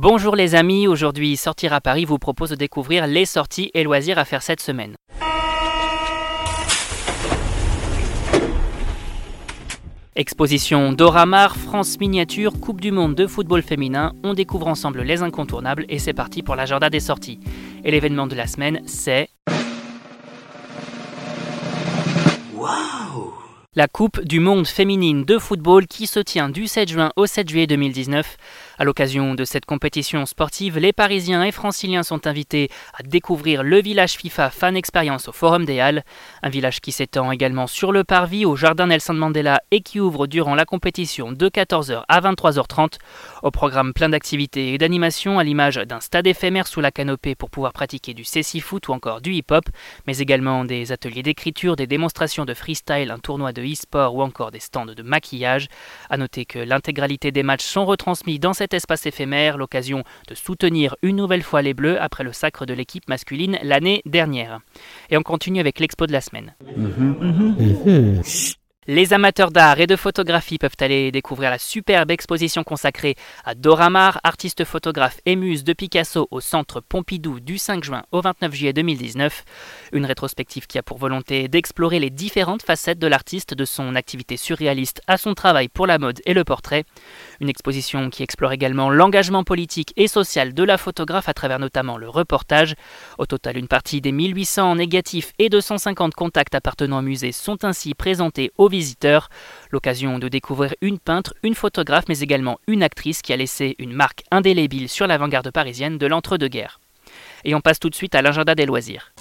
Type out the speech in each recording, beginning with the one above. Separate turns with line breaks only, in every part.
Bonjour les amis, aujourd'hui Sortir à Paris vous propose de découvrir les sorties et loisirs à faire cette semaine. Exposition Doramar, France Miniature, Coupe du Monde de football féminin, on découvre ensemble les incontournables et c'est parti pour l'agenda des sorties. Et l'événement de la semaine, c'est... La Coupe du Monde féminine de football qui se tient du 7 juin au 7 juillet 2019. À l'occasion de cette compétition sportive, les Parisiens et Franciliens sont invités à découvrir le village FIFA Fan Experience au Forum des Halles, un village qui s'étend également sur le parvis au jardin Nelson Mandela et qui ouvre durant la compétition de 14h à 23h30 au programme plein d'activités et d'animations à l'image d'un stade éphémère sous la canopée pour pouvoir pratiquer du cécifoot foot ou encore du hip-hop, mais également des ateliers d'écriture, des démonstrations de freestyle, un tournoi de e-sport ou encore des stands de maquillage. À noter que l'intégralité des matchs sont retransmis dans cette espace éphémère, l'occasion de soutenir une nouvelle fois les Bleus après le sacre de l'équipe masculine l'année dernière. Et on continue avec l'expo de la semaine. Mhm. Mhm. Les amateurs d'art et de photographie peuvent aller découvrir la superbe exposition consacrée à Dora Maar, artiste photographe et muse de Picasso au centre Pompidou du 5 juin au 29 juillet 2019. Une rétrospective qui a pour volonté d'explorer les différentes facettes de l'artiste, de son activité surréaliste à son travail pour la mode et le portrait. Une exposition qui explore également l'engagement politique et social de la photographe à travers notamment le reportage. Au total, une partie des 1800 négatifs et 250 contacts appartenant au musée sont ainsi présentés au L'occasion de découvrir une peintre, une photographe, mais également une actrice qui a laissé une marque indélébile sur l'avant-garde parisienne de l'entre-deux-guerres. Et on passe tout de suite à l'agenda des loisirs.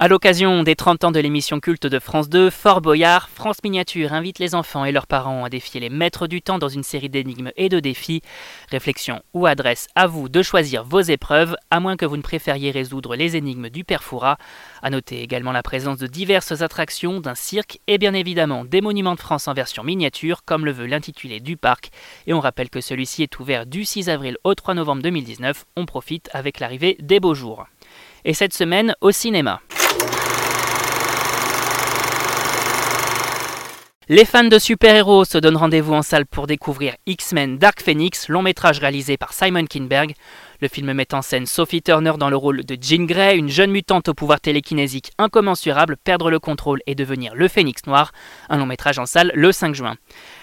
À l'occasion des 30 ans de l'émission culte de France 2, Fort Boyard, France Miniature invite les enfants et leurs parents à défier les maîtres du temps dans une série d'énigmes et de défis. Réflexion ou adresse à vous de choisir vos épreuves, à moins que vous ne préfériez résoudre les énigmes du Père Fouras. À noter également la présence de diverses attractions, d'un cirque et bien évidemment des monuments de France en version miniature, comme le veut l'intitulé du parc. Et on rappelle que celui-ci est ouvert du 6 avril au 3 novembre 2019. On profite avec l'arrivée des beaux jours. Et cette semaine au cinéma. Les fans de super-héros se donnent rendez-vous en salle pour découvrir X-Men Dark Phoenix, long métrage réalisé par Simon Kinberg. Le film met en scène Sophie Turner dans le rôle de Jean Grey, une jeune mutante au pouvoir télékinésique incommensurable, perdre le contrôle et devenir le Phénix Noir. Un long métrage en salle le 5 juin.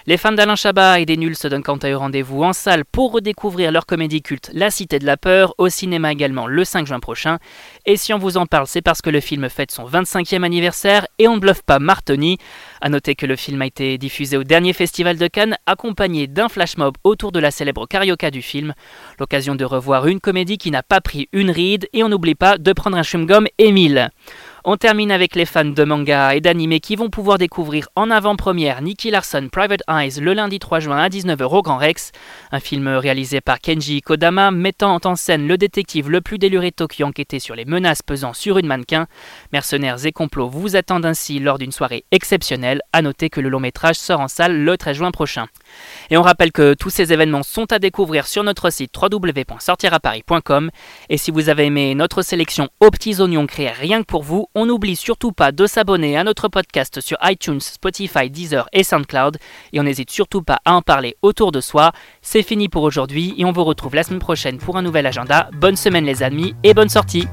Les fans d'Alain Chabat et des Nuls se donnent quant à eux rendez-vous en salle pour redécouvrir leur comédie culte La Cité de la Peur, au cinéma également le 5 juin prochain. Et si on vous en parle, c'est parce que le film fête son 25e anniversaire et on ne bluffe pas Martoni. A noter que le film a été diffusé au dernier festival de Cannes, accompagné d'un flash mob autour de la célèbre carioca du film. L'occasion de revoir une comédie qui n'a pas pris une ride et on n'oublie pas de prendre un chewing-gum Émile. On termine avec les fans de manga et d'anime qui vont pouvoir découvrir en avant-première Nicky Larson Private Eyes le lundi 3 juin à 19h au Grand Rex, un film réalisé par Kenji Kodama mettant en scène le détective le plus déluré de Tokyo sur les menaces pesant sur une mannequin. Mercenaires et complots vous attendent ainsi lors d'une soirée exceptionnelle. À noter que le long métrage sort en salle le 13 juin prochain. Et on rappelle que tous ces événements sont à découvrir sur notre site www.sortiraparis.com. Et si vous avez aimé notre sélection aux petits oignons créés rien que pour vous, on n'oublie surtout pas de s'abonner à notre podcast sur iTunes, Spotify, Deezer et SoundCloud. Et on n'hésite surtout pas à en parler autour de soi. C'est fini pour aujourd'hui et on vous retrouve la semaine prochaine pour un nouvel agenda. Bonne semaine les amis et bonne sortie